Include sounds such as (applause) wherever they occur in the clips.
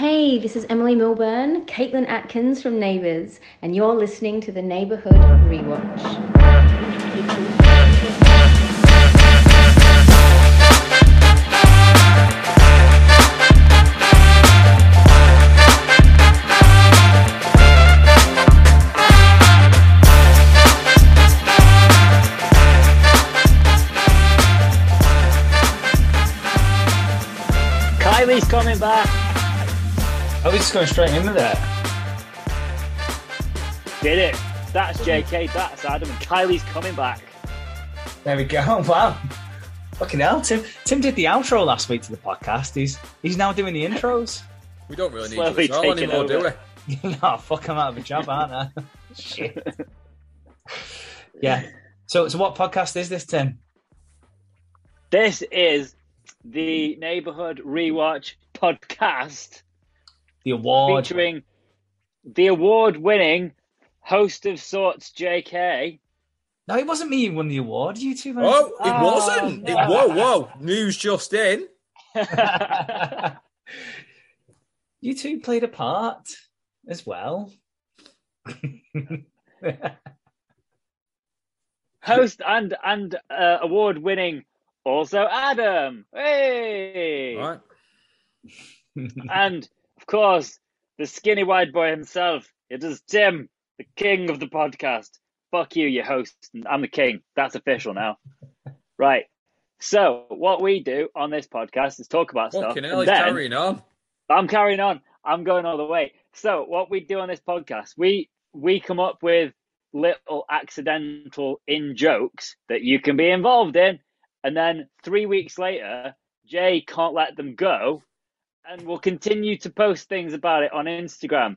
Hey, this is Emily Milburn, Caitlin Atkins from Neighbours, and you're listening to the Neighbourhood Rewatch. Just going straight into that? Did it. That's JK, that's Adam, and Kylie's coming back. There we go. (laughs) Wow. Fucking hell, Tim. Tim did the outro last week to the podcast. He's he's now doing the intros. We don't really need Slowly to all taking anymore, do we? (laughs) no, fuck, I'm out of a job, aren't I? Shit. (laughs) Yeah. So, so what podcast is this, Tim? This is the Neighborhood Rewatch podcast The award. featuring the award winning host of sorts, JK. No, it wasn't me who won the award. You two. went- Oh, it Oh, wasn't. It, whoa, whoa. News just in. (laughs) you two played a part as well. (laughs) host and and uh, award winning also Adam. Hey! All right. And of course, the skinny white boy himself. It is Tim, the king of the podcast. Fuck you, your host. I'm the king. That's official now. (laughs) right. So, what we do on this podcast is talk about stuff. Fucking hell, he's carrying on. I'm carrying on. I'm going all the way. So, what we do on this podcast, we we come up with little accidental in jokes that you can be involved in, and then three weeks later, Jay can't let them go, and we'll continue to post things about it on Instagram,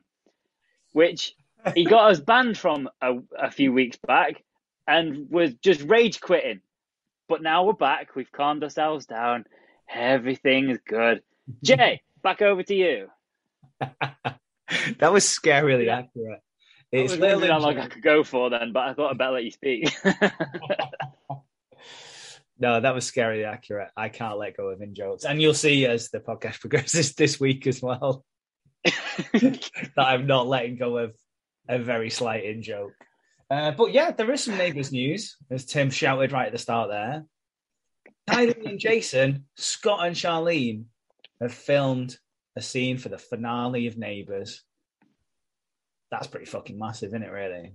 which he got us banned from a, a few weeks back, and was just rage quitting. But now we're back. We've calmed ourselves down. Everything is good. Jay, back over to you. (laughs) that was scarily accurate. It's was wondering how long I could go for then, but I thought I'd better let you speak. (laughs) No, that was scarily accurate. I can't let go of in jokes, and you'll see as the podcast (laughs) progresses this week as well (laughs) that I'm not letting go of a very slight in joke. Uh, but yeah, there is some neighbours news, as Tim shouted right at the start there. Kylie and Jason, Scott and Charlene have filmed a scene for the finale of Neighbours. That's pretty fucking massive, isn't it? Really?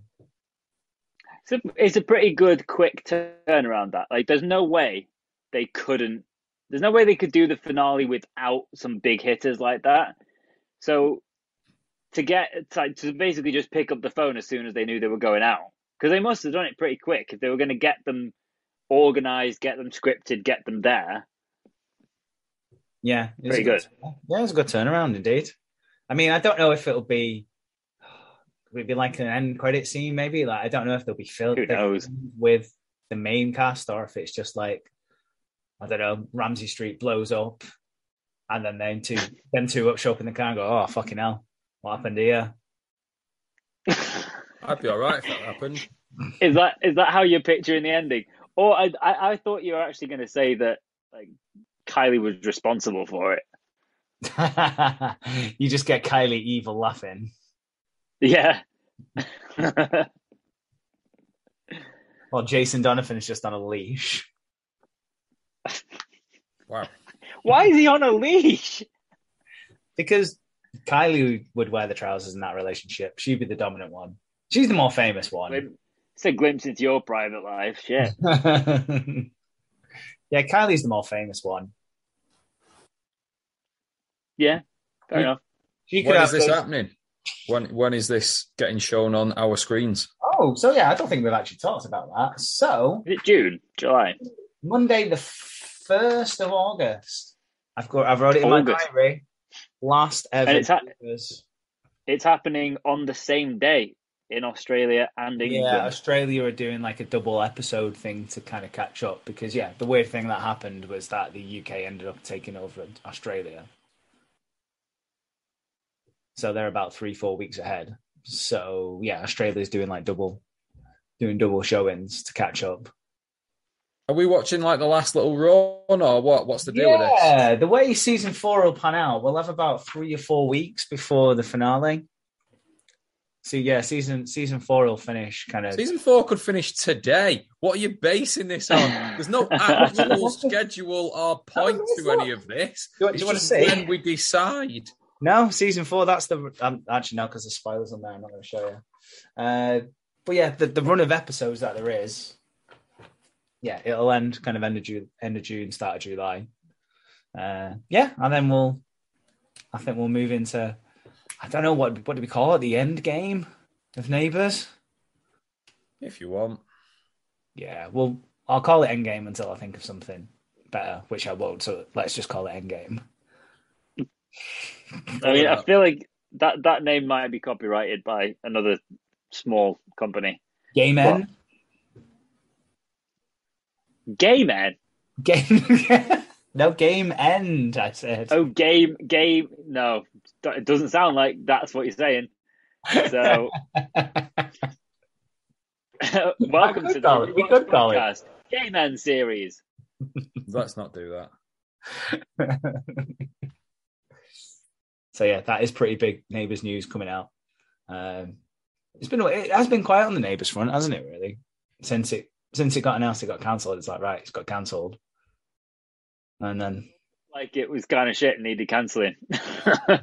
It's, a, it's a pretty good, quick turnaround. That like, there's no way they couldn't. There's no way they could do the finale without some big hitters like that. So to get to, to basically just pick up the phone as soon as they knew they were going out, because they must have done it pretty quick if they were going to get them organized, get them scripted, get them there. Yeah, it was Pretty a Yeah, it's a good turnaround indeed. I mean, I don't know if it'll be would it be like an end credit scene, maybe. Like, I don't know if they'll be filled Who knows? with the main cast or if it's just like I don't know, Ramsay Street blows up, and then them two, them two up show up in the car and go, "Oh fucking hell, what happened here?" (laughs) I'd be all right if that happened. Is that is that how you're picturing the ending? Or I I, I thought you were actually going to say that like Kylie was responsible for it. (laughs) you just get Kylie evil laughing. Yeah. (laughs) well, Jason Donovan's just on a leash. Wow. Why is he on a leash? Because Kylie would wear the trousers in that relationship. She'd be the dominant one. She's the more famous one. It's a glimpse into your private life. Shit. (laughs) yeah, Kylie's the more famous one. Yeah. Fair Yeah. enough. She could When have is this those- happening? When when is this getting shown on our screens? Oh, so yeah, I don't think we've actually talked about that. So Is it June? July? Monday, the first of August. I've got. I've wrote it in my August. diary. Last ever. And it's ha- It's happening on the same day in Australia and England. Yeah, Australia are doing like a double episode thing to kind of catch up because yeah, the weird thing that happened was that the UK ended up taking over Australia. So they're about three, four weeks ahead. So yeah, Australia's doing like double doing double showings to catch up. Are we watching like the last little run or what? What's the deal with this? Yeah, the way season four will pan out, we'll have about three or four weeks before the finale. So yeah, season season four will finish kind of. Season four could finish today. What are you basing this on? There's no actual (laughs) schedule or point to any of this. Do do you want to see? when we decide. No, season four. That's the um, actually no, because the spoilers on there. I'm not going to show you. Uh, but yeah, the, the run of episodes that there is, yeah, it'll end kind of end of June, end of June, start of July. Uh, yeah, and then we'll, I think we'll move into, I don't know what what do we call it, the end game of Neighbours. If you want. Yeah, well, I'll call it end game until I think of something better, which I won't. So let's just call it end game. I mean, I feel like that that name might be copyrighted by another small company. Game What? end. Gay man. Game. (laughs) no game end. I said. Oh, game, game. No, it doesn't sound like that's what you're saying. So, (laughs) (laughs) welcome to the we could call it. podcast, Gay Man series. Let's not do that. So yeah, that is pretty big neighbours news coming out. Um, it's been it has been quiet on the neighbours front, hasn't it? Really, since it since it got announced, it got cancelled. It's like right, it's got cancelled, and then Like it was kind of shit and needed cancelling. (laughs) uh,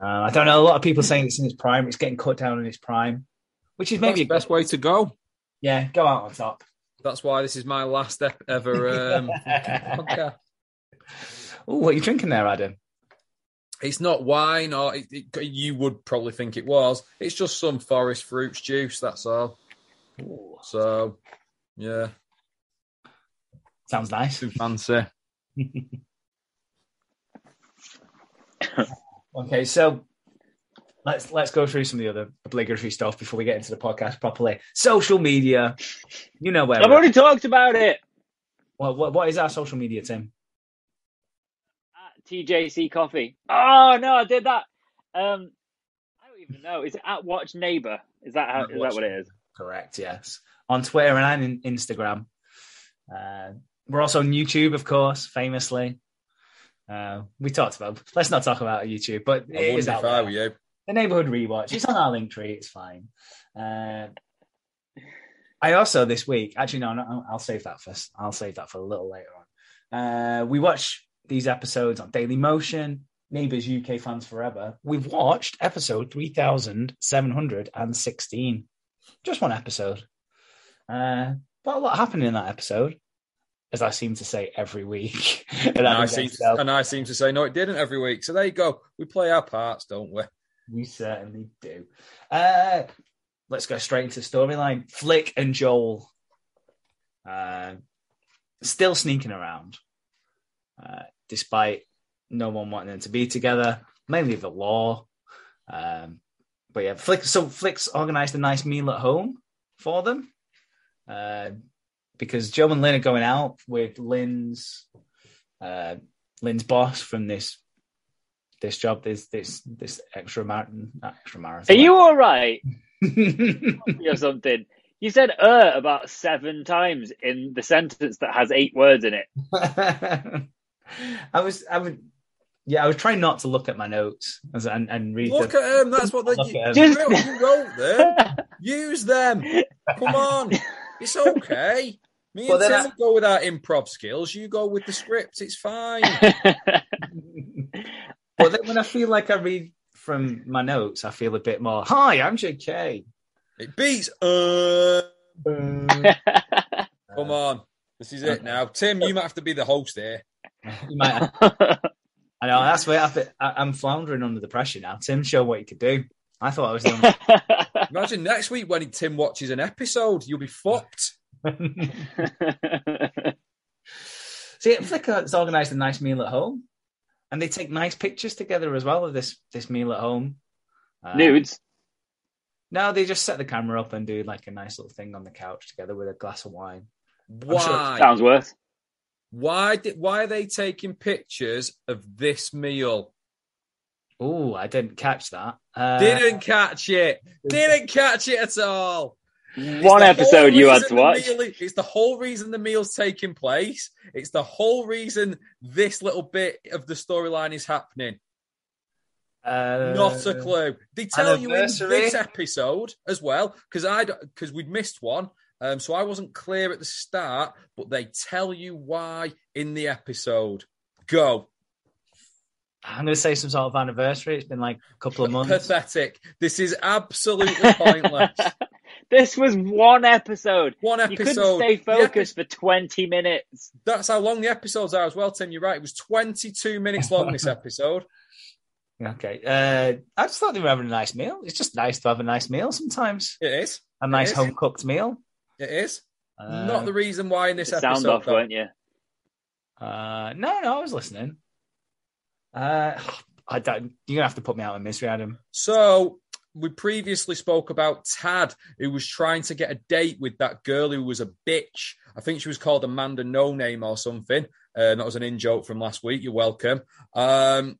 I don't know. A lot of people saying it's in its prime. It's getting cut down in its prime, which is That's maybe the best way to go. Yeah, go out on top. That's why this is my last ep- ever um, (laughs) podcast. oh, what are you drinking there, Adam? It's not wine, or it, it, you would probably think it was. It's just some forest fruits juice. That's all. So, yeah, Sounds nice. too fancy. (laughs) Okay, so let's let's go through some of the other obligatory stuff before we get into the podcast properly. Social media, you know where. I've we're- already talked about it. What, what what is our social media, Tim? At TJC Coffee. Oh no, I did that. Um, I don't even know. Is it at Watch Neighbor? Is that how? At Is Watch that what it is? Correct. Yes, on Twitter and in Instagram. Uh, we're also on YouTube, of course, famously. Uh, we talked about. Let's not talk about YouTube, but I it is wouldn't out there. were you. the neighborhood rewatch. It's on our link tree. It's fine. Uh, I also this week, actually, no, no, I'll save that first. I'll save that for a little later on. Uh, we watch these episodes on Daily Motion, Neighbours UK Fans Forever. We've watched episode 3716, just one episode. Uh, but a lot happened in that episode, as I seem to say every week. (laughs) and I, seem so. and I seem to say, no, it didn't every week. So there you go. We play our parts, don't we? We certainly do. Uh, let's go straight into storyline. Flick and Joel uh, still sneaking around, uh, despite no one wanting them to be together. Mainly the law. Um, but yeah, Flick. So Flick's organised a nice meal at home for them uh, because Joe and Lyn are going out with Lyn's uh, Lyn's boss from this this job, this this this extra marathon, not extra Are you all right (laughs) or something? You said "er" about seven times in the sentence that has eight words in it. (laughs) I was, I would, yeah, I was trying not to look at my notes as, and, and read. Look the, at them. That's what they Look you. Just- you wrote- them. Use them. Come on. It's okay. Me Well, and Tim will go with our improv skills. You go with the script. It's fine. (laughs) but then when I feel like I read from my notes, I feel a bit more. Hi, I'm JK. It beats. Uh, (laughs) Uh, come on. This is it now. Tim, you might have to be the host here. You might. I know that's where I, thi- I, I'm floundering under the pressure now. Tim, show what you could do. I thought I was the (laughs) Imagine next week when Tim watches an episode, you'll be fucked. only. (laughs) See, Flickr has organised a nice meal at home, and they take nice pictures together as well of this this meal at home. Uh, Nudes. No, they just set the camera up and do like a nice little thing on the couch together with a glass of wine. Why? Sounds worse. Why did? Why are they taking pictures of this meal? Oh, I didn't catch that. Uh, Didn't catch it. Didn't catch it at all. It's One episode you had to watch. meal- it's the whole reason the meal's taking place. It's the whole reason this little bit of the storyline is happening. Uh, Not a clue. They tell you in this episode as well because I because we'd missed one, um, so I wasn't clear at the start. But they tell you why in the episode. Go. I'm going to say some sort of anniversary. It's been like a couple of (laughs) months. Pathetic. This is (laughs) absolutely pointless. this was one episode. One episode. You couldn't stay The epi- focused for 20 minutes. That's how long the episodes are as well, Tim. You're right. It was 22 minutes long, this (laughs) episode. Okay. Uh, I just thought they were having a nice meal. It's just nice to have a nice meal sometimes. It is. A nice home cooked meal. It is. Uh, Not the reason why in this episode. sound off, though. weren't you? Uh, no, no, I was listening. Uh, (sighs) I don't. You're gonna have to put me out of misery, Adam. So we previously spoke about Tad, who was trying to get a date with that girl who was a bitch. I think she was called Amanda No Name or something. Uh, that was an in joke from last week. You're welcome. Um,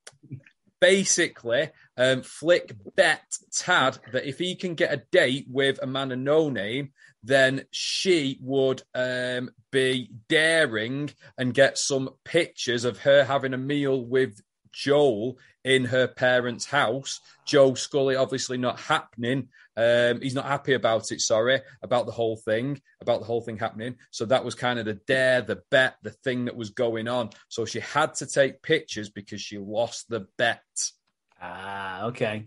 basically, um, Flick bet Tad that if he can get a date with Amanda No Name, then she would um, be daring and get some pictures of her having a meal with Joel in her parents' house. Joe Scully obviously not happening. Um, he's not happy about it, sorry, about the whole thing, about the whole thing happening. So that was kind of the dare, the bet, the thing that was going on. So she had to take pictures because she lost the bet. Ah, okay.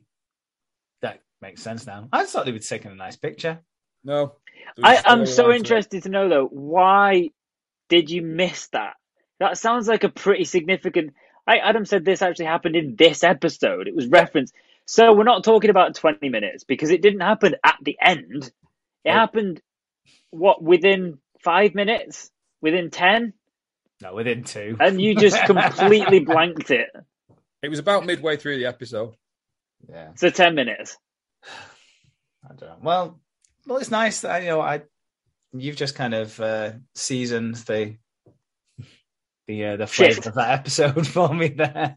That makes sense now. I just thought they were taking a nice picture. No. I, I'm so Storyline to it. interested to know, though, why did you miss that? That sounds like a pretty significant. I, Adam said this actually happened in this episode. It was referenced. So we're not talking about 20 minutes because it didn't happen at the end. It Oh. happened, what, within five minutes? Within 10? No, within two. And you just (laughs) completely blanked it. It was about midway through the episode. yeah. So 10 minutes. (sighs) I don't know. Well, well, it's nice that you know I. You've just kind of uh, seasoned the the uh, the Shit. flavour of that episode (laughs) for me there.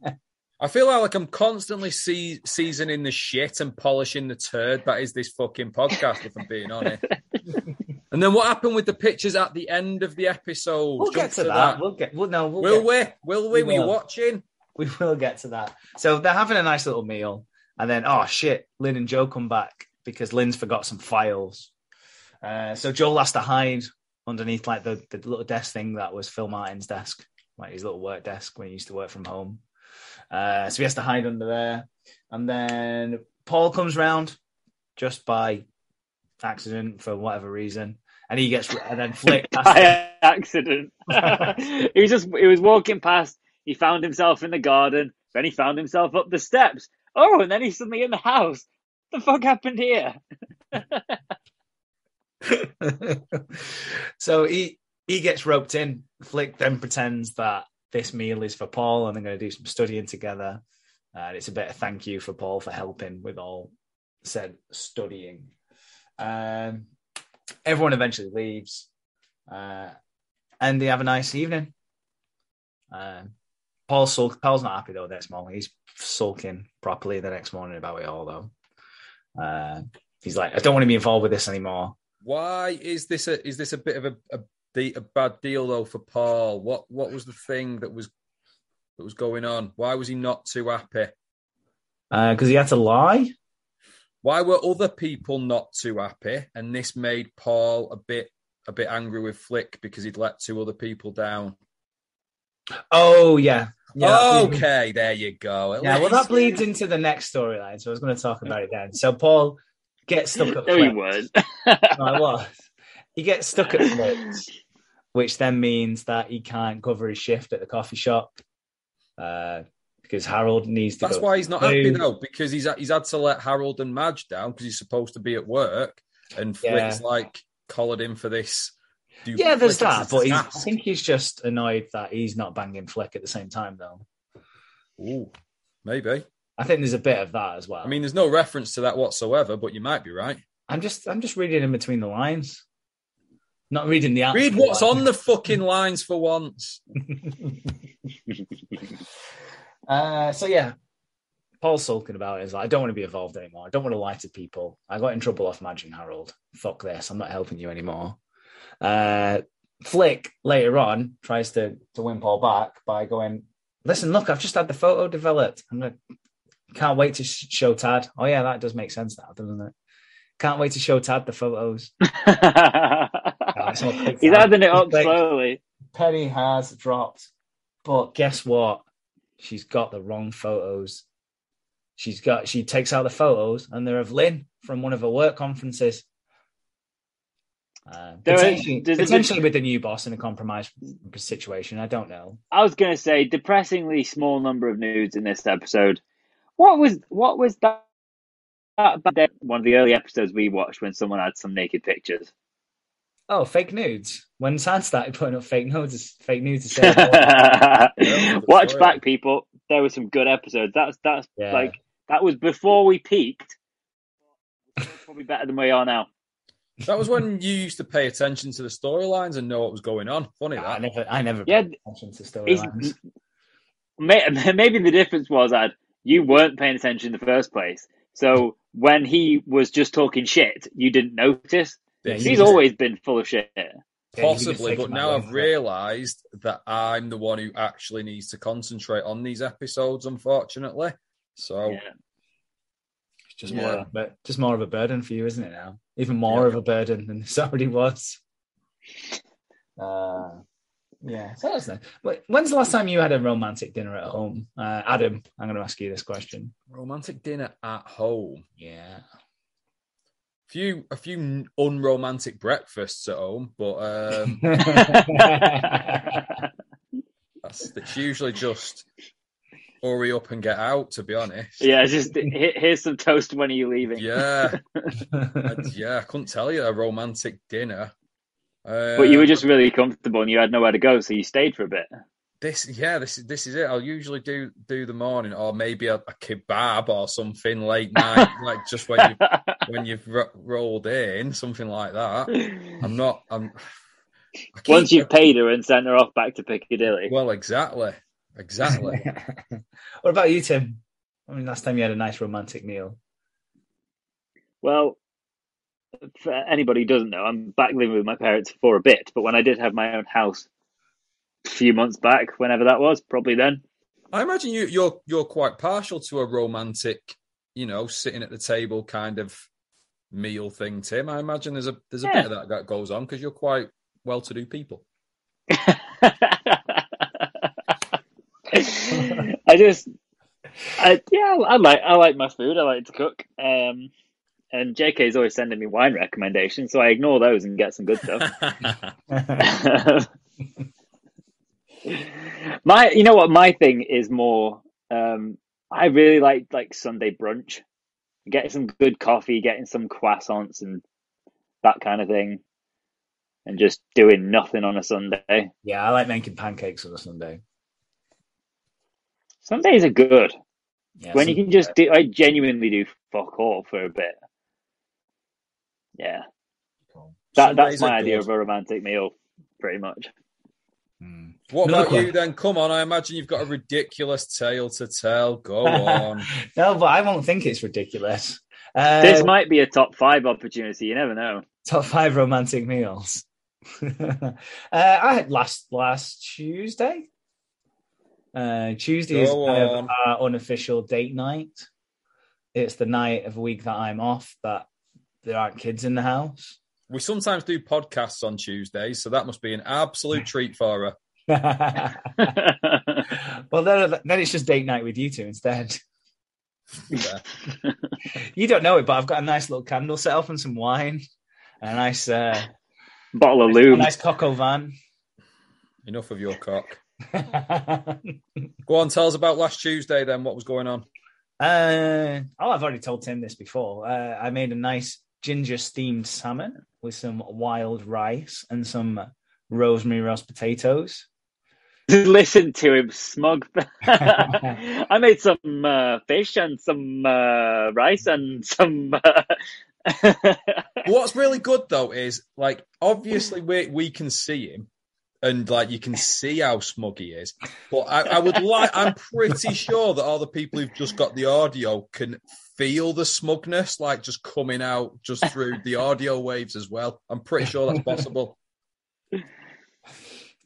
I feel like I'm constantly see- seasoning the shit and polishing the turd that is this fucking podcast, if I'm being honest. (laughs) and then what happened with the pictures at the end of the episode? We'll Jump get to that. We'll get. Well, no, we'll Will get- we? Will we? We Were you watching? We will get to that. So they're having a nice little meal, and then oh shit, Lyn and Joe come back because Lyn's forgot some files. Uh, so Joel has to hide underneath like the, the little desk thing that was Phil Martin's desk, like his little work desk when he used to work from home. Uh, so he has to hide under there, and then Paul comes round just by accident for whatever reason, and he gets and then Flick. has (laughs) to- By accident. (laughs) he was just he was walking past, he found himself in the garden, then he found himself up the steps. Oh, and then he's suddenly in the house. What the fuck happened here? (laughs) so he he gets roped in. Flick then pretends that this meal is for Paul, and they're going to do some studying together. And it's a bit of thank you for Paul for helping with all said studying. Um, everyone eventually leaves, uh, and they have a nice evening. Um, Paul sulk, Paul's not happy though. Next morning, he's sulking properly the next morning about it all though. Uh, he's like, I don't want to be involved with this anymore. Why is this a is this a bit of a, a, a bad deal though for Paul? What what was the thing that was that was going on? Why was he not too happy? because Uh, he had to lie. Why were other people not too happy? And this made Paul a bit a bit angry with Flick because he'd let two other people down. Oh yeah, yeah. that bleeds- okay, there you go. At Yeah, well, that bleeds into the next storyline, so I was going to talk about it then. So Paul gets stuck at No, he Flick's. weren't. No, I was. He gets stuck at Flick's, which then means that he can't cover his shift at the coffee shop uh, because Harold needs to. That's go why he's not happy though, because he's he's had to let Harold and Madge down because he's supposed to be at work, and Flick's like collared him for this. Do Yeah, there's that, but he's, I think he's just annoyed that he's not banging Flick at the same time, though. Ooh, maybe. I think there's a bit of that as well. I mean, there's no reference to that whatsoever, but you might be right. I'm just, I'm just reading in between the lines, not reading the. Read what's on the fucking lines for once. (laughs) Uh, so yeah, Paul's sulking about it. He's like, I don't want to be involved anymore. I don't want to lie to people. I got in trouble off Magic Harold. Fuck this. I'm not helping you anymore. Uh, Flick later on tries to to win Paul back by going, listen, look, I've just had the photo developed. I'm gonna can't wait to show Tad. Oh yeah, that does make sense now, doesn't it? Can't wait to show Tad the photos. (laughs) it's He's adding it up Like- slowly. Penny has dropped, but guess what? She's got the wrong photos. She's got she takes out the photos, and they're of Lyn from one of her work conferences. Uh, potentially, potentially with the new boss in a compromised situation. I don't know. I was going to say depressingly small number of nudes in this episode. What was what was that? that? One of the early episodes we watched when someone had some naked pictures. Oh, fake nudes. When San started putting up fake nudes, fake nudes to say, (laughs) Watch sorry. back, people. There were some good episodes. That's that's Yeah. like that was before we peaked. Probably better than we are now. That was when you used to pay attention to the storylines and know what was going on. Funny I that. never, I never Yeah, paid attention to storylines. (laughs) Maybe the difference was that you weren't paying attention in the first place. So when he was just talking shit, you didn't notice. Yeah, you He's just- always been full of shit. Yeah, you can just Possibly, take but now I've realised that I'm the one who actually needs to concentrate on these episodes, unfortunately. So Yeah. It's just Yeah. more, of a, just more of a burden for you, isn't it? Now, even more Yeah. of a burden than this (laughs) already was. Uh, yeah, so that's nice. When's the last time you had a romantic dinner at home, uh, Adam? I'm going to ask you this question. romantic dinner at home. Yeah, Few a few unromantic breakfasts at home, but um, (laughs) that's it's usually just hurry up and get out. To be honest, Yeah, just here's some toast. When are you leaving? yeah, (laughs) I- yeah. I couldn't tell you a romantic dinner. Uh, But you were just really comfortable and you had nowhere to go, so you stayed for a bit. this, yeah. This is this is it. I'll usually do do the morning, or maybe a, a kebab or something late night, (laughs) like just when you when you've ro- rolled in, something like that. I'm not. I'm. Once you've paid her and sent her off back to Piccadilly. Well, exactly, exactly. (laughs) what about you, Tim? I mean, last time you had a nice romantic meal. Well, for anybody who doesn't know, I'm back living with my parents for a bit. But when I did have my own house a few months back, whenever that was, probably then. I imagine you, you're you're quite partial to a romantic, you know, sitting at the table kind of meal thing, Tim. I imagine there's a there's a Yeah. bit of that that goes on because you're quite well-to-do people. (laughs) I just, I, yeah, I like I like my food. I like to cook. Um, and JK is always sending me wine recommendations, so I ignore those and get some good stuff. (laughs) my, you know what? My thing is more. Um, I really like like Sunday brunch, getting some good coffee, getting some croissants and that kind of thing, and just doing nothing on a Sunday. yeah, I like making pancakes on a Sunday. Sundays are good Yeah, when you can just do. I genuinely do fuck all for a bit. Yeah, that that's my idea good. of a romantic meal, pretty much. Mm. What Another about you then? Come on, I imagine you've got a ridiculous tale to tell. Go (laughs) on. no, but I won't think it's ridiculous. Uh, this might be a top five opportunity. You never know. top five romantic meals. (laughs) uh, I had last last Tuesday. Uh, Tuesday is kind of our unofficial date night. It's the night of a week that I'm off that there aren't kids in the house. We sometimes do podcasts on Tuesdays, so that must be an absolute (laughs) treat for her. (laughs) well, then, then it's just date night with you two instead. Yeah. (laughs) You don't know it, but I've got a nice little candle set up and some wine, and a nice, uh, Bottle of a lube. nice coq au vin. Enough of your cock. (laughs) Go on, tell us about last Tuesday then. What was going on? Uh, oh, I've already told Tim this before. Uh, I made a nice ginger steamed salmon with some wild rice and some rosemary roast potatoes. (laughs) Listen to him smug. (laughs) I made some uh, fish and some uh, rice and some. Uh... What's really good though is like obviously we we can see him, and like you can see how smug he is. But I, I would like. I'm pretty sure that all the people who've just got the audio can feel the smugness, like just coming out just through the audio waves as well. I'm pretty sure that's possible. (laughs)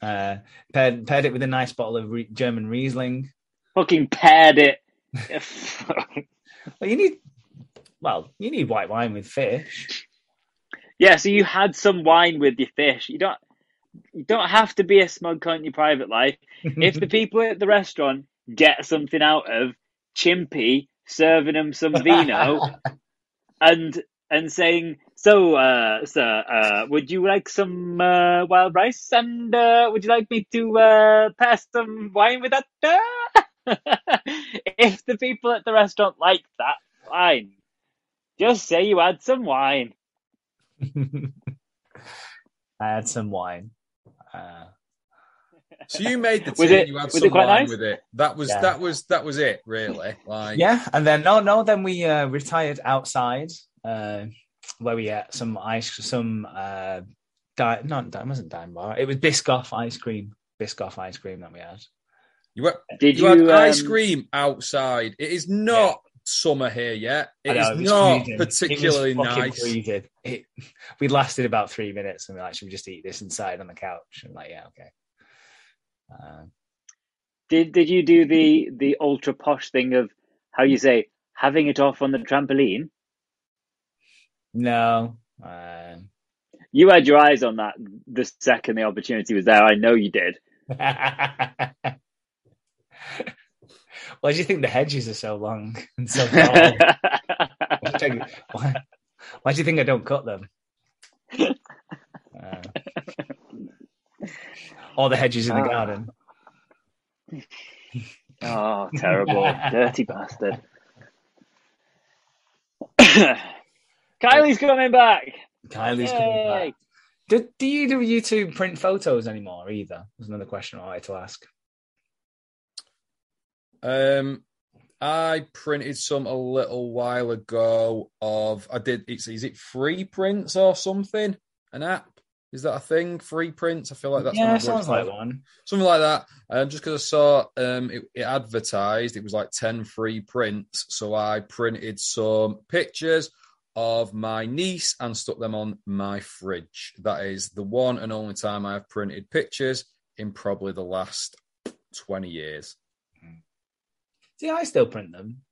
Uh, paired, paired it with a nice bottle of re- German Riesling. Fucking paired it. Well, you need, well, you need white wine with fish. yeah, so you had some wine with your fish. You don't you don't have to be a smug cunt in your private life. If the (laughs) people at the restaurant get something out of Chimpy serving them some vino (laughs) and and saying, "So, uh, sir, uh, would you like some uh, wild rice? And uh, would you like me to uh, pass some wine with that?" (laughs) if the people at the restaurant like that, fine. Just say you had some wine. I had some wine. Uh, So you made the Was tea, it- you had some quite wine nice? with it. That was Yeah. that was that was it, really. Like yeah, and then no, no, then we uh, retired outside uh, where we had some ice, some uh, di- not that wasn't Daim bar. It was Biscoff ice cream, Biscoff ice cream that we had. you were Did you, you, had ice um, cream outside. It is not summer here yet. It I is it not freezing. particularly it was fucking nice. It, we lasted about three minutes, and we're like, should we just eat this inside on the couch? And like, yeah, okay. Uh, Did did you do the the ultra posh thing of how you say having it off on the trampoline? no, uh, You had your eyes on that the second the opportunity was there. I know you did. (laughs) Why do you think the hedges are so long (laughs) and so tall? why, do you think, (laughs) why, why do you think I don't cut them? Uh, or the hedges in the Ah. garden. (laughs) oh, terrible, dirty bastard. (coughs) Kylie's coming back. Kylie's coming back. Do, do you do YouTube print photos anymore either? There's another question I wanted to ask. Um, I printed some a little while ago of I did. It's is it free prints or something? An app is that a thing? Free prints. I feel like that's yeah, sounds like one. something like that. Um, just because I saw um, it, it advertised, it was like ten free prints. So I printed some pictures of my niece and stuck them on my fridge. That is the one and only time I have printed pictures in probably the last twenty years. See, I still print them.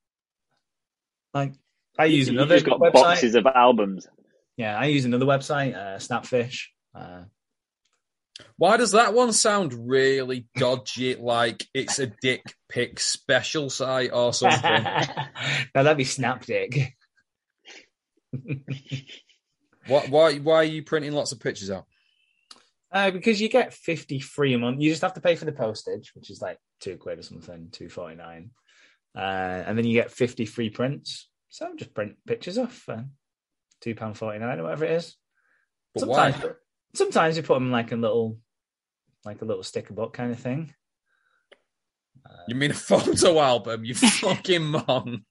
Like, I use You another just got website. boxes of albums. Yeah, I use another website, uh, Snapfish. Uh, Why does that one sound really dodgy? Like it's a dick pic special site or something. (laughs) now that'd be Snapdick. what? Why? Why are you printing lots of pictures out? Uh, because you get 53 a month. You just have to pay for the postage, which is like two quid or something, two forty nine. Uh, and then you get 50 free prints. So just print pictures off for two pound forty nine or whatever it is. But sometimes, why? sometimes you put them like a little, like a little sticker book kind of thing. You mean a photo album? You (laughs) fucking monk.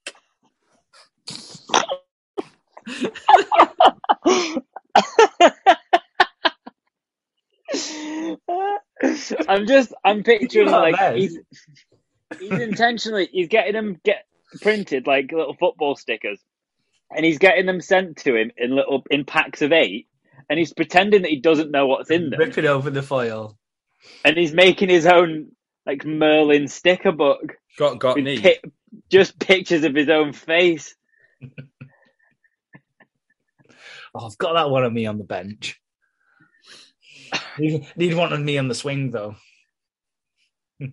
(laughs) I'm just, I'm picturing like he's, he's intentionally, he's getting them get printed like little football stickers, and he's getting them sent to him in little in packs of eight, and he's pretending that he doesn't know what's in them, Rip it over the foil. and he's making his own like Merlin sticker book Got got me. pi- just pictures of his own face. (laughs) Oh, I've got that one of me on the bench. Need, need one of me on the swing though. (laughs)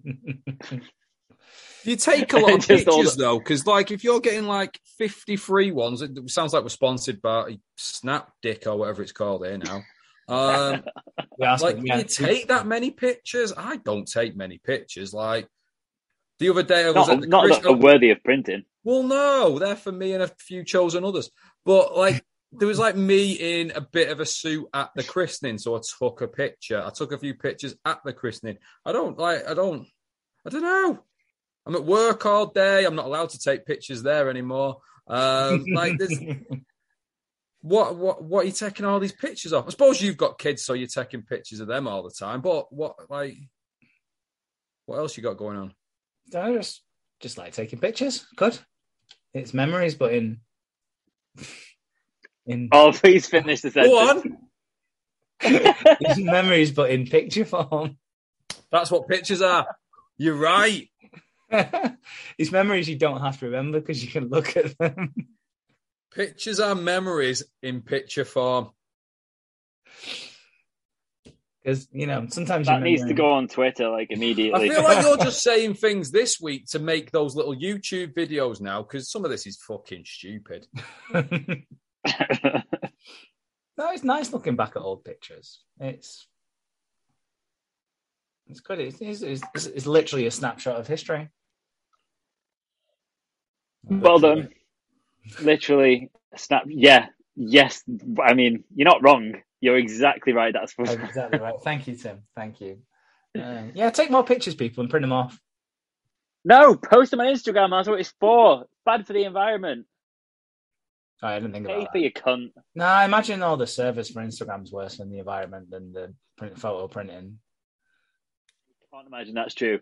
You take a (laughs) lot of pictures the- though, because like if you're getting like 53 ones, it sounds like we're sponsored by Snapdick or whatever it's called here now. Um, (laughs) We asked like, him, yeah. you take that many pictures? I don't take many pictures. Like the other day, I was Not, at the not that Christmas. are worthy of printing. Well, no, they're for me and a few chosen others. But like, there was like me in a bit of a suit at the christening, so I took a picture. I took a few pictures at the christening. I don't like. I don't. I don't know. I'm at work all day. I'm not allowed to take pictures there anymore. Um, like, there's, (laughs) What what what are you taking all these pictures of? I suppose you've got kids, so you're taking pictures of them all the time. But what like what else you got going on? I just just like taking pictures. Good. It's memories, but in (laughs) in Oh, please finish the sentence. Go on. it's (laughs) memories, but in picture form. That's what pictures are. You're right. (laughs) it's memories you don't have to remember because you can look at them. Pictures are memories in picture form. Because you know sometimes That your needs to go on Twitter like immediately. I feel like you're just (laughs) saying things this week to make those little YouTube videos now because some of this is fucking stupid. (laughs) no, it's nice looking back at old pictures. It's it's good. It's, it's, it's, it's literally a snapshot of history. well done. Literally, snap. Yeah, yes. I mean, you're not wrong. You're exactly right. That's for Exactly right. Thank you, Tim. Thank you. Uh, (laughs) yeah, take more pictures, people, and print them off. no. Post them on Instagram. That's what it's for. Bad for the environment. Oh, I didn't think Pay about for that. your cunt. No, I imagine all the service for Instagram's worse than the environment than the print, photo printing. Can't imagine that's true.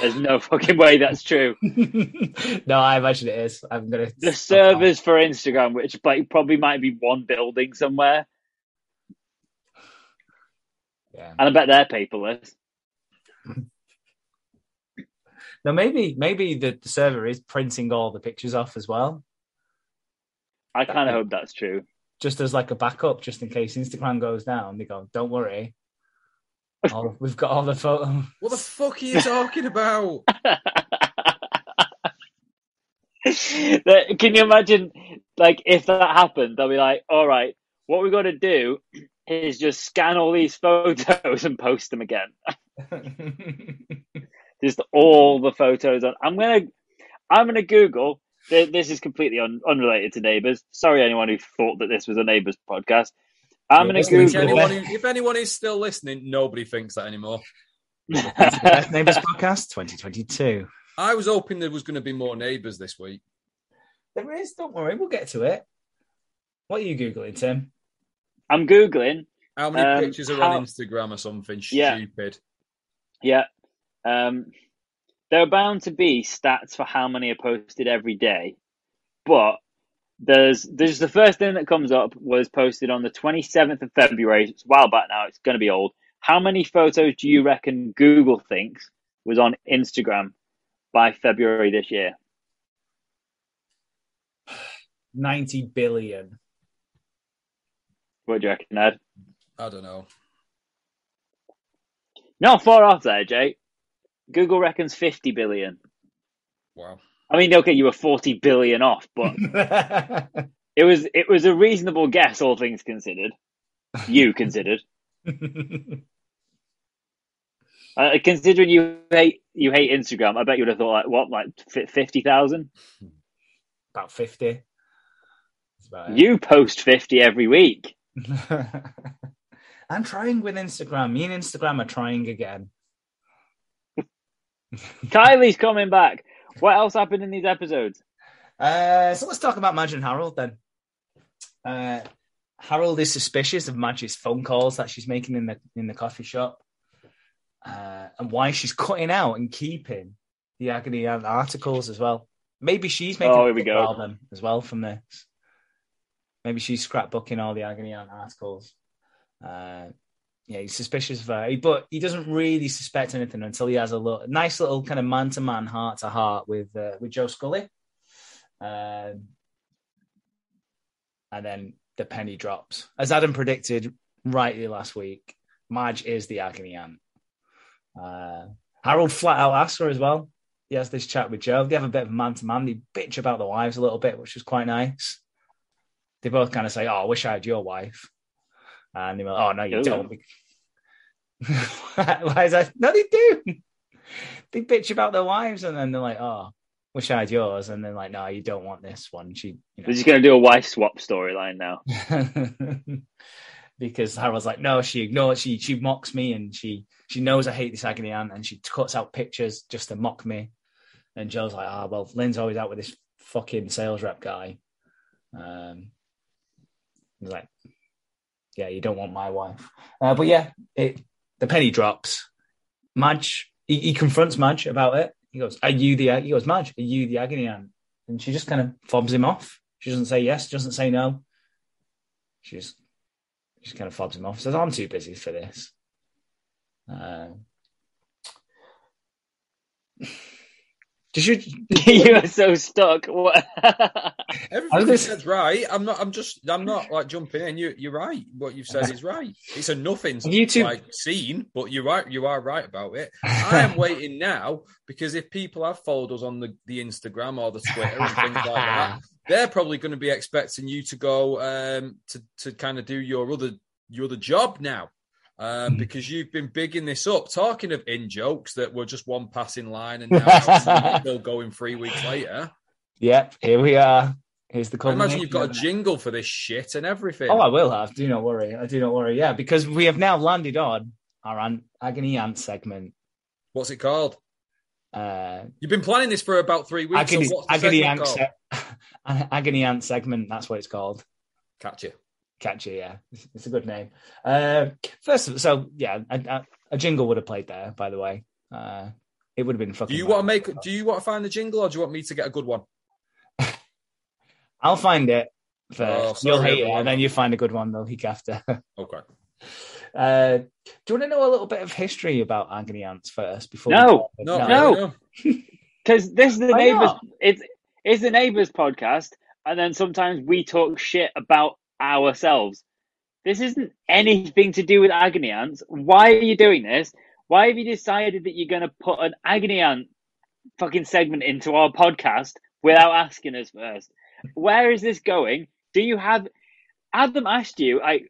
There's no (laughs) fucking way that's true. (laughs) no, I imagine it is. I'm gonna The servers for Instagram, which like probably might be one building somewhere, Yeah. and I bet they're paperless. (laughs) now maybe maybe the, the server is printing all the pictures off as well, I kind of hope that's true. just as like a backup, just in case Instagram goes down. They go, "Don't worry, all, we've got all the photos." What the fuck are you talking about? (laughs) Can you imagine, like, if that happened, they'll be like, all right, what we've got to do is just scan all these photos and post them again. (laughs) Just all the photos on. I'm gonna, I'm gonna Google. This is completely un, unrelated to neighbours. Sorry, anyone who thought that this was a neighbours podcast. I'm gonna listening If Google. anyone, who- if anyone is still listening, nobody thinks that anymore. Neighbours Podcast 2022. I was hoping there was going to be more neighbours this week. There is. Don't worry, we'll get to it. What are you googling, Tim? I'm googling. How many Um, pictures are how- on Instagram or something Yeah. stupid? Yeah. Um, there are bound to be stats for how many are posted every day, but there's there's the first thing that comes up was posted on the 27th of February. It's a while back now. It's going to be old. How many photos do you reckon Google thinks was on Instagram by February this year? 90 billion. What do you reckon, Ed? I don't know. Not far off there, Jake. Google reckons 50 billion. Wow. I mean, okay, you were 40 billion off, but (laughs) it was it was a reasonable guess, all things considered. You considered. (laughs) Uh, considering you hate you hate Instagram, I bet you would have thought like what, like fifty thousand. About 50. That's about. You post fifty every week. (laughs) I'm trying with Instagram. Me and Instagram are trying again. Kylie's coming back. What else happened in these episodes? Uh, so let's talk about Madge and Harold then. Uh, Harold is suspicious of Madge's phone calls that she's making in the in the coffee shop, uh, and why she's cutting out and keeping the agony Aunt articles as well. Maybe she's making Oh, a here we go. album as well from this. Maybe she's scrapbooking all the agony Aunt articles. Uh, yeah, he's suspicious of her, but he doesn't really suspect anything until he has a little, nice little kind of man to man, heart to heart with uh, with Joe Scully. Um, and then the penny drops. As Adam predicted rightly last week, Madge is the agony aunt. Uh, Harold flat out asks her as well. He has this chat with Joe. They have a bit of man to man. They bitch about the wives a little bit, which was quite nice. They both kind of say, Oh, I wish I had your wife. And they were, Oh, no, you Ooh. don't. (laughs) Why is that? No, they do. They bitch about their wives and then they're like, Oh, wish I had yours. And then like, no, you don't want this one. She, you know, We're just going to do a wife swap storyline now. (laughs) because Harold's like, no, she ignores, she she mocks me, and she she knows I hate this agony aunt, and she cuts out pictures just to mock me. And Joe's like, ah, well, Lyn's always out with this fucking sales rep guy. Um, He's like, "Yeah, you don't want my wife." Uh, but yeah, it the penny drops. Madge, he, he confronts Madge about it. He goes, "Are you the?" He goes, "Madge, are you the agony aunt?" And she just kind of fobs him off. She doesn't say yes, She doesn't say no. She just, she just kind of fobs him off. Says, "I'm too busy for this." Uh, (laughs) did you? you are so stuck. What? (laughs) Everything you gonna- said's right. I'm not. I'm just. I'm not like jumping in. You, you're right. What you've said is right. It's a nothing You two- like scene, but you're right. You are right about it. (laughs) I am waiting now because if people have followed us on the, the Instagram or the Twitter and things like that, they're probably going to be expecting you to go um, to to kind of do your other your other job now. Um, because you've been bigging this up, talking of in jokes that were just one passing line and now still (laughs) going three weeks later. Yep, here we are. Here's the I imagine you've got a jingle for this shit and everything. Oh, I will have. Do not worry. I do not worry. Yeah, because we have now landed on our an- agony ant segment. What's it called? Uh, You've been planning this for about three weeks. agony, so agony se- (laughs) agony ant segment. That's what it's called. Catch you. Catchy, yeah. It's, it's a good name. Uh, first, of- all, so yeah, a, a, a jingle would have played there. By the way, uh, it would have been fucking. Do you want to make? Do you want to find the jingle, or do you want me to get a good one? (laughs) I'll find it first. Oh, sorry, You'll hate it, and then you find a good one the week after. (laughs) Okay. Uh, do you want to know a little bit of history about agony ants first? Before No, we No, No. no. Because (laughs) this is the Why neighbors. not? It's it's the neighbors podcast, and then sometimes we talk shit about ourselves. This isn't anything to do with agony ants. Why are you doing this? Why have you decided that you're going to put an agony ant fucking segment into our podcast without asking us first? Where is this going? Do you have? Adam asked you. I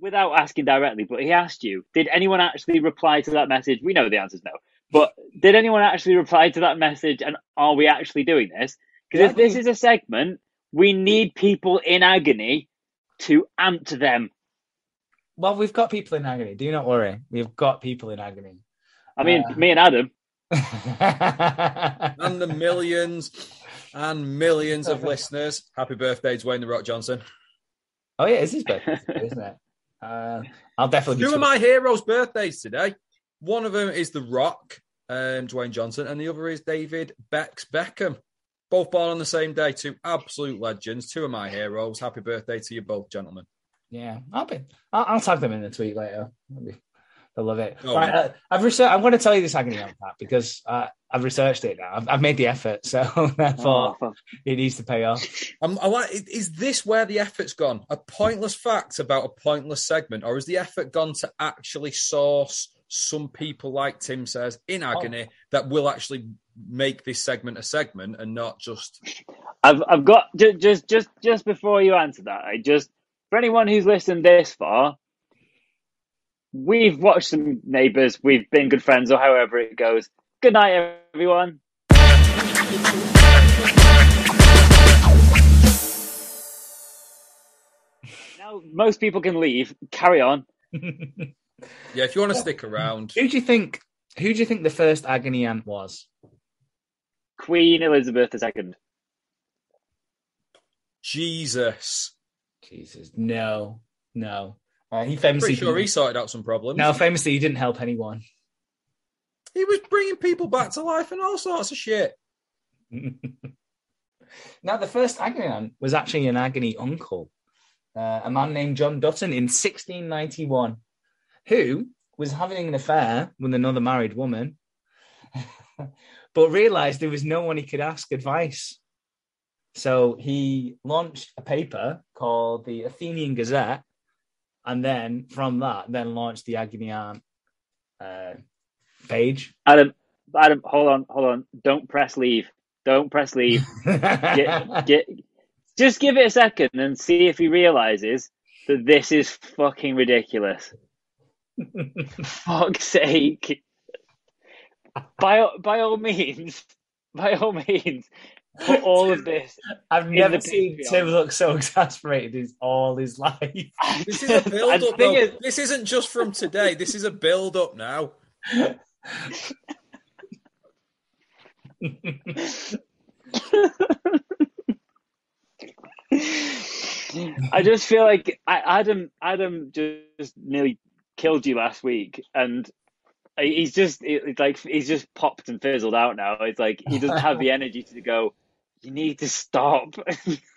without asking directly, but he asked you, did anyone actually reply to that message? We know the answer is no. But did anyone actually reply to that message and are we actually doing this? Because if this is a segment, we need people in agony to ant them. Well, we've got people in agony. Do not worry. We've got people in agony. I mean, Uh, me and Adam. (laughs) And the millions and millions of listeners. Happy birthday, Dwayne the Rock Johnson. oh yeah, it's his birthday, isn't it? Uh, I'll definitely. be Two of my heroes' birthdays today. One of them is The Rock, um, Dwayne Johnson, and the other is David Bex Beckham. Both born on the same day. Two absolute legends. Two of my heroes. Happy birthday to you both, gentlemen. Yeah, I'll be. I'll, I'll tag them in the tweet later. That'll They'll love it. Oh, right, uh, I've researched. I'm going to tell you this agony ant fact because uh, I've researched it now. I've, I've made the effort, so (laughs) therefore Oh, it needs to pay off. I'm, I like. Is this where the effort's gone? A pointless fact about a pointless segment, or is the effort gone to actually source some people, like Tim says, in oh. agony that will actually make this segment a segment and not just I've I've got just just just just before you answer that, I just for anyone who's listened this far, we've watched some neighbours, we've been good friends, or however it goes. Good night, everyone. Now most people can leave. Carry on. (laughs) yeah. If you want to stick around, Who do you think? Who do you think the first agony aunt was? Queen Elizabeth II. Jesus. Jesus, no, no. Uh, he famously Pretty sure he didn't- sorted out some problems. no, famously he didn't help anyone. He was bringing people back to life and all sorts of shit. (laughs) now, the first agony aunt was actually an agony uncle, uh, a man named John Dunton in 1691, who was having an affair with another married woman, (laughs) but realized there was no one he could ask advice. So he launched a paper called the Athenian Gazette, and then from that, then launched the agony aunt uh, page. Adam, Adam, hold on, hold on. Don't press leave. Don't press leave. (laughs) Get, get, just give it a second and see if he realizes that this is fucking ridiculous. (laughs) Fuck's sake. By by all means, by all means, put all of this. I've never seen Patreon. Tim look so exasperated in all his life. (laughs) This is a build up. Is, this isn't just from today. This is a build up now. (laughs) I just feel like I, Adam Adam just nearly killed you last week, and he's just it's like he's just popped and fizzled out now. It's like he doesn't have the (laughs) energy to go. You need to stop.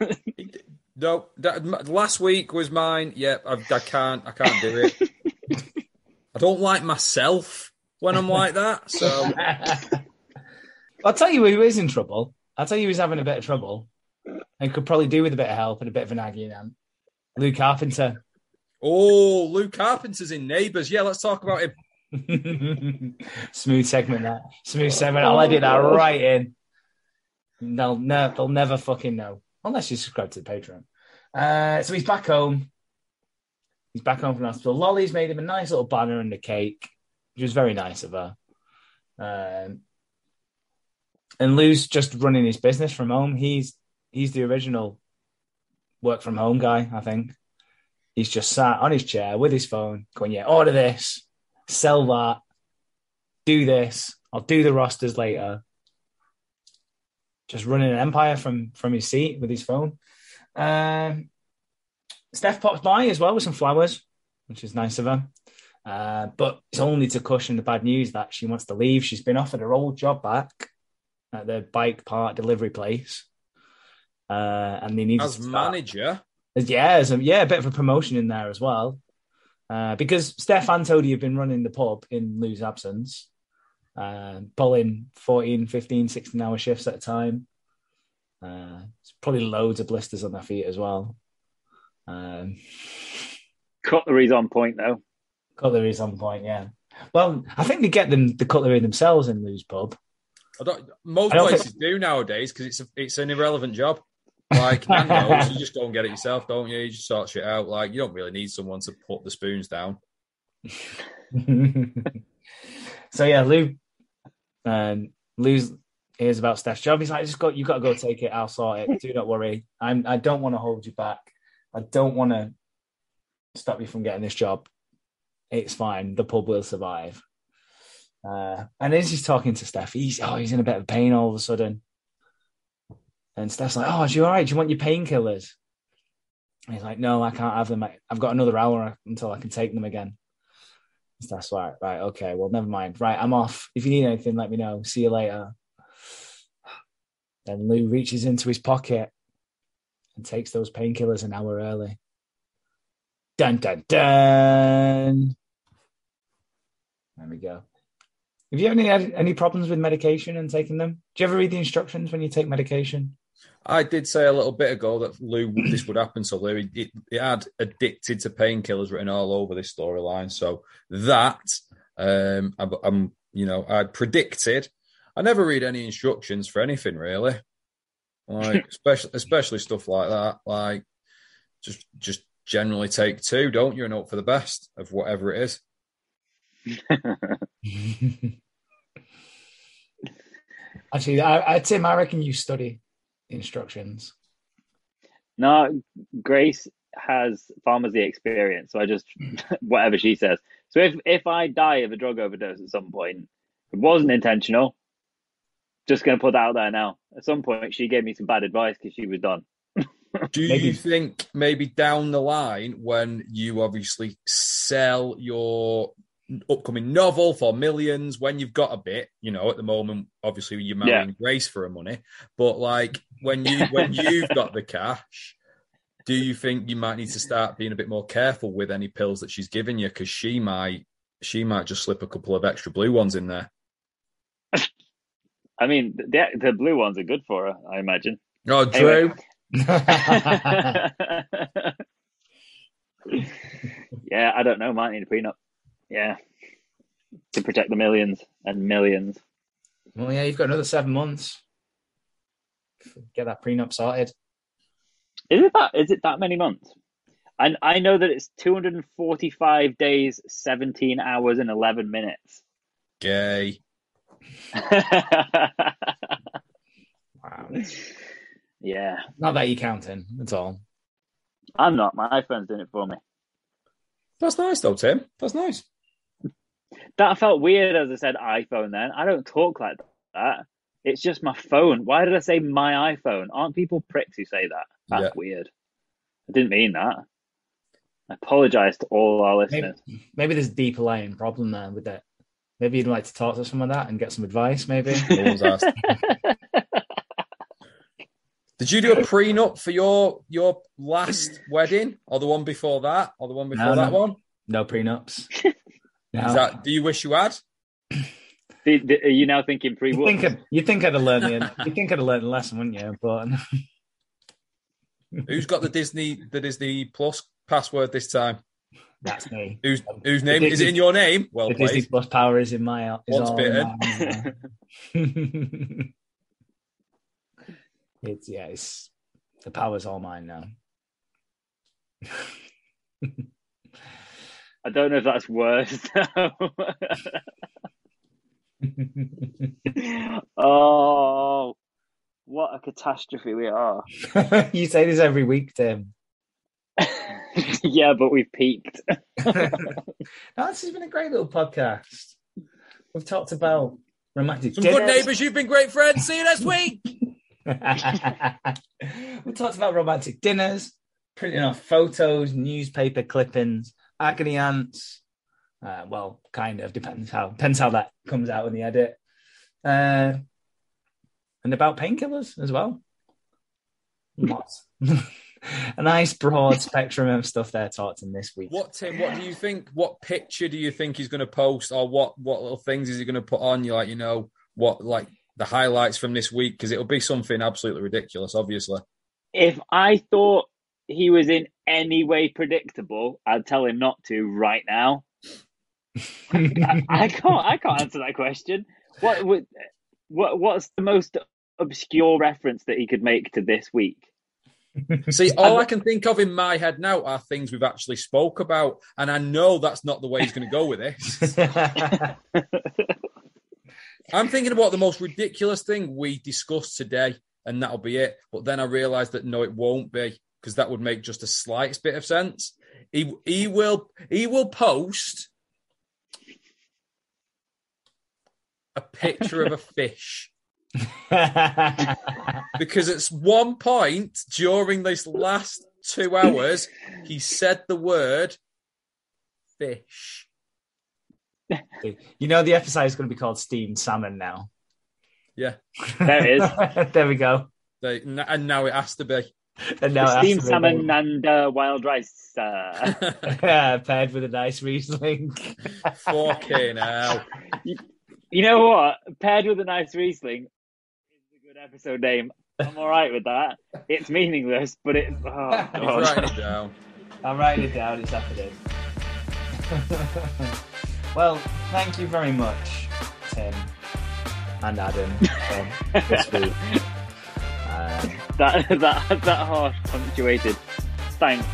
(laughs) no, that, last week was mine. Yeah, I, I can't. I can't do it. (laughs) I don't like myself when I'm like that. So I'll tell you who is in trouble. I'll tell you who's having a bit of trouble and could probably do with a bit of help and a bit of an aggie in Lou Carpenter. Oh, Lou Carpenter's in Neighbours. Yeah, let's talk about him. (laughs) Smooth segment that. Smooth segment. I'll edit that right in. They'll, ne- they'll never fucking know. Unless you subscribe to the Patreon. Uh, so he's back home. He's back home from hospital. Lolly's made him a nice little banner and a cake, which was very nice of her. Um, and Lou's just running his business from home. He's he's the original work from home guy, I think. He's just sat on his chair with his phone, going, "Yeah, order this, sell that, do this. I'll do the rosters later." Just running an empire from from his seat with his phone. Um, Steph pops by as well with some flowers, which is nice of her. Uh, but it's only to cushion the bad news that she wants to leave. She's been offered her old job back at the bike part delivery place, uh, and they need as manager. Yeah, as a, yeah, a bit of a promotion in there as well, uh, because Steph and Toadie have been running the pub in Lou's absence, uh, pulling 14, 15, 16 hour shifts at a time. Uh, it's probably loads of blisters on their feet as well. Um, Cutlery's on point though. Cutlery's on point, yeah. Well, I think they get them the cutlery themselves in Lou's pub. most places think... do nowadays because it's a, it's an irrelevant job. Like Nando's, (laughs) you just go and get it yourself, don't you? You just sort shit out. Like you don't really need someone to put the spoons down. (laughs) so yeah, Lou, um, Lou's hears about Steph's job. He's like, "Just got you got to go take it. I'll sort it. Do not worry. I'm. I don't want to hold you back. I don't want to stop you from getting this job. It's fine. The pub will survive." Uh, and as he's talking to Steph, he's oh, he's in a bit of pain all of a sudden. And Steph's like, "Oh, are you all right? Do you want your painkillers?" He's like, "No, I can't have them. I've got another hour until I can take them again." That's right. Right. Okay. Well, never mind. Right. I'm off. If you need anything, let me know. See you later. Then Lou reaches into his pocket and takes those painkillers an hour early. Dun dun dun. There we go. Have you any any problems with medication and taking them? Do you ever read the instructions when you take medication? I did say a little bit ago that Lou, this would happen to Lou. He, he had addicted to painkillers written all over this storyline. So that, um, I, I'm, you know, I predicted. I never read any instructions for anything really, like (laughs) especially especially stuff like that. Like, just just generally take two, don't you, and hope for the best of whatever it is. (laughs) Actually, I, I, Tim, I reckon you study instructions. No, Grace has pharmacy experience, so I just hmm. (laughs) whatever she says. So if if I die of a drug overdose at some point, it wasn't intentional. Just going to put that out there now. At some point, she gave me some bad advice because she was done. (laughs) Do you think maybe down the line when you obviously sell your upcoming novel for millions when you've got a bit you know at the moment obviously you're marrying yeah. grace for her money. But like when you when (laughs) you've got the cash do you think you might need to start being a bit more careful with any pills that she's giving you? Because she might she might just slip a couple of extra blue ones in there. I mean the, the blue ones are good for her i imagine. Oh drew anyway. (laughs) (laughs) yeah i don't know might need a prenup yeah, to protect the millions and millions. Well, yeah, you've got another seven months. Get that prenup sorted. Is it that? Is it that many months? And I know that it's 245 days, 17 hours, and 11 minutes. Gay. (laughs) wow. Yeah. Not that you're counting. That's all. I'm not. My iPhone's doing it for me. That's nice, though, Tim. That's nice. That felt weird as I said iPhone then. I don't talk like that. It's just my phone. Why did I say my iPhone? Aren't people pricks who say that? That's yeah. weird. I didn't mean that. I apologise to all our listeners. maybe there's a deeper lying problem there with it. Maybe you'd like to talk to someone like that and get some advice. Maybe. No one's asked. Did you do a prenup for your your last wedding, or the one before that, or the one before No, that no. one? no prenups. (laughs) No. Is that? Do you wish you had? (clears throat) Do- do- Are you now thinking pre You think I'd, you think I'd have learned the (laughs) you think I'd have learned the lesson, wouldn't you? But (laughs) Who's got the Disney the Disney Plus password this time? that's me. Whose whose name The is it in your name? Well the Disney. Plus power is in my is Once all in my (laughs) it's yeah, it's the power's all mine now. I don't know if that's worse. (laughs) oh, what a catastrophe we are. (laughs) you say this every week, Tim. (laughs) yeah, but we've peaked. no, this has been a great little podcast. We've talked about romantic Some good neighbours. You've been great friends. See you next week. we talked about romantic dinners, printing off photos, newspaper clippings, agony ants. Uh, well, kind of depends how depends how that comes out in the edit, uh, and about painkillers as well. Lots. (laughs) a nice broad spectrum of stuff there talked in this week. What Tim? What do you think? What picture do you think he's going to post, or what what little things is he going to put on? You like, you know, what like the highlights from this week? Because it'll be something absolutely ridiculous, obviously. If I thought he was in any way predictable, I'd tell him not to right now. I, I can't. I can't answer that question. What would? What? What's the most obscure reference that he could make to this week? (laughs) See, all I can think of in my head now are things we've actually spoke about, and I know that's not the way he's going to go with this. (laughs) I'm thinking about the most ridiculous thing we discussed today, and that'll be it. But then I realised that no, it won't be because that would make just a slight bit of sense. He he will he will post a picture of a (laughs) fish because at one point during this last two hours he said the word fish. you know the episode is going to be called steamed salmon now. Yeah, (laughs) There it is. there we go. they, and now it has to be. (laughs) And now it has Steamed salmon and uh, wild rice. Uh, (laughs) yeah, paired with a nice Riesling. (laughs) Fucking hell. you know what? Paired with a nice Riesling is a good episode name. I'm all right with that. It's meaningless, but it. Oh, He's God. writing it down. I'm writing it down. It's happening. well, thank you very much, Tim and Adam, um, this week. (laughs) That that that harsh punctuated. Thanks,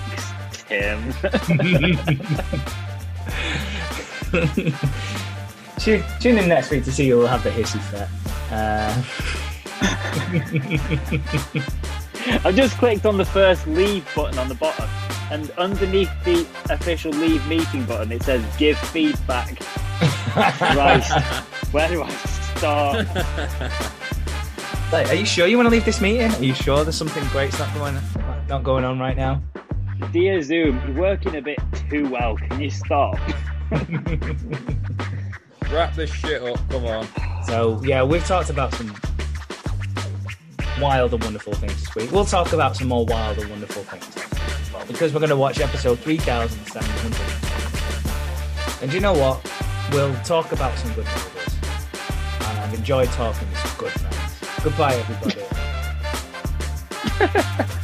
Tim. (laughs) tune, tune in next week to see will have the hissy fit. Uh, (laughs) I've just clicked on the first leave button on the bottom, and underneath the official leave meeting button, it says "Give feedback." Right, where do I start? Like, are you sure you want to leave this meeting? Are you sure there's something great's not going not going on right now? Dear Zoom, you're working a bit too well. Can you stop? (laughs) Wrap this shit up. Come on. So yeah, we've talked about some wild and wonderful things this week. We'll talk about some more wild and wonderful things next week as well, because we're going to watch episode three thousand seven hundred. And do you know what? We'll talk about some good movies, and I've enjoyed talking with some good friends. Goodbye, everybody. (laughs)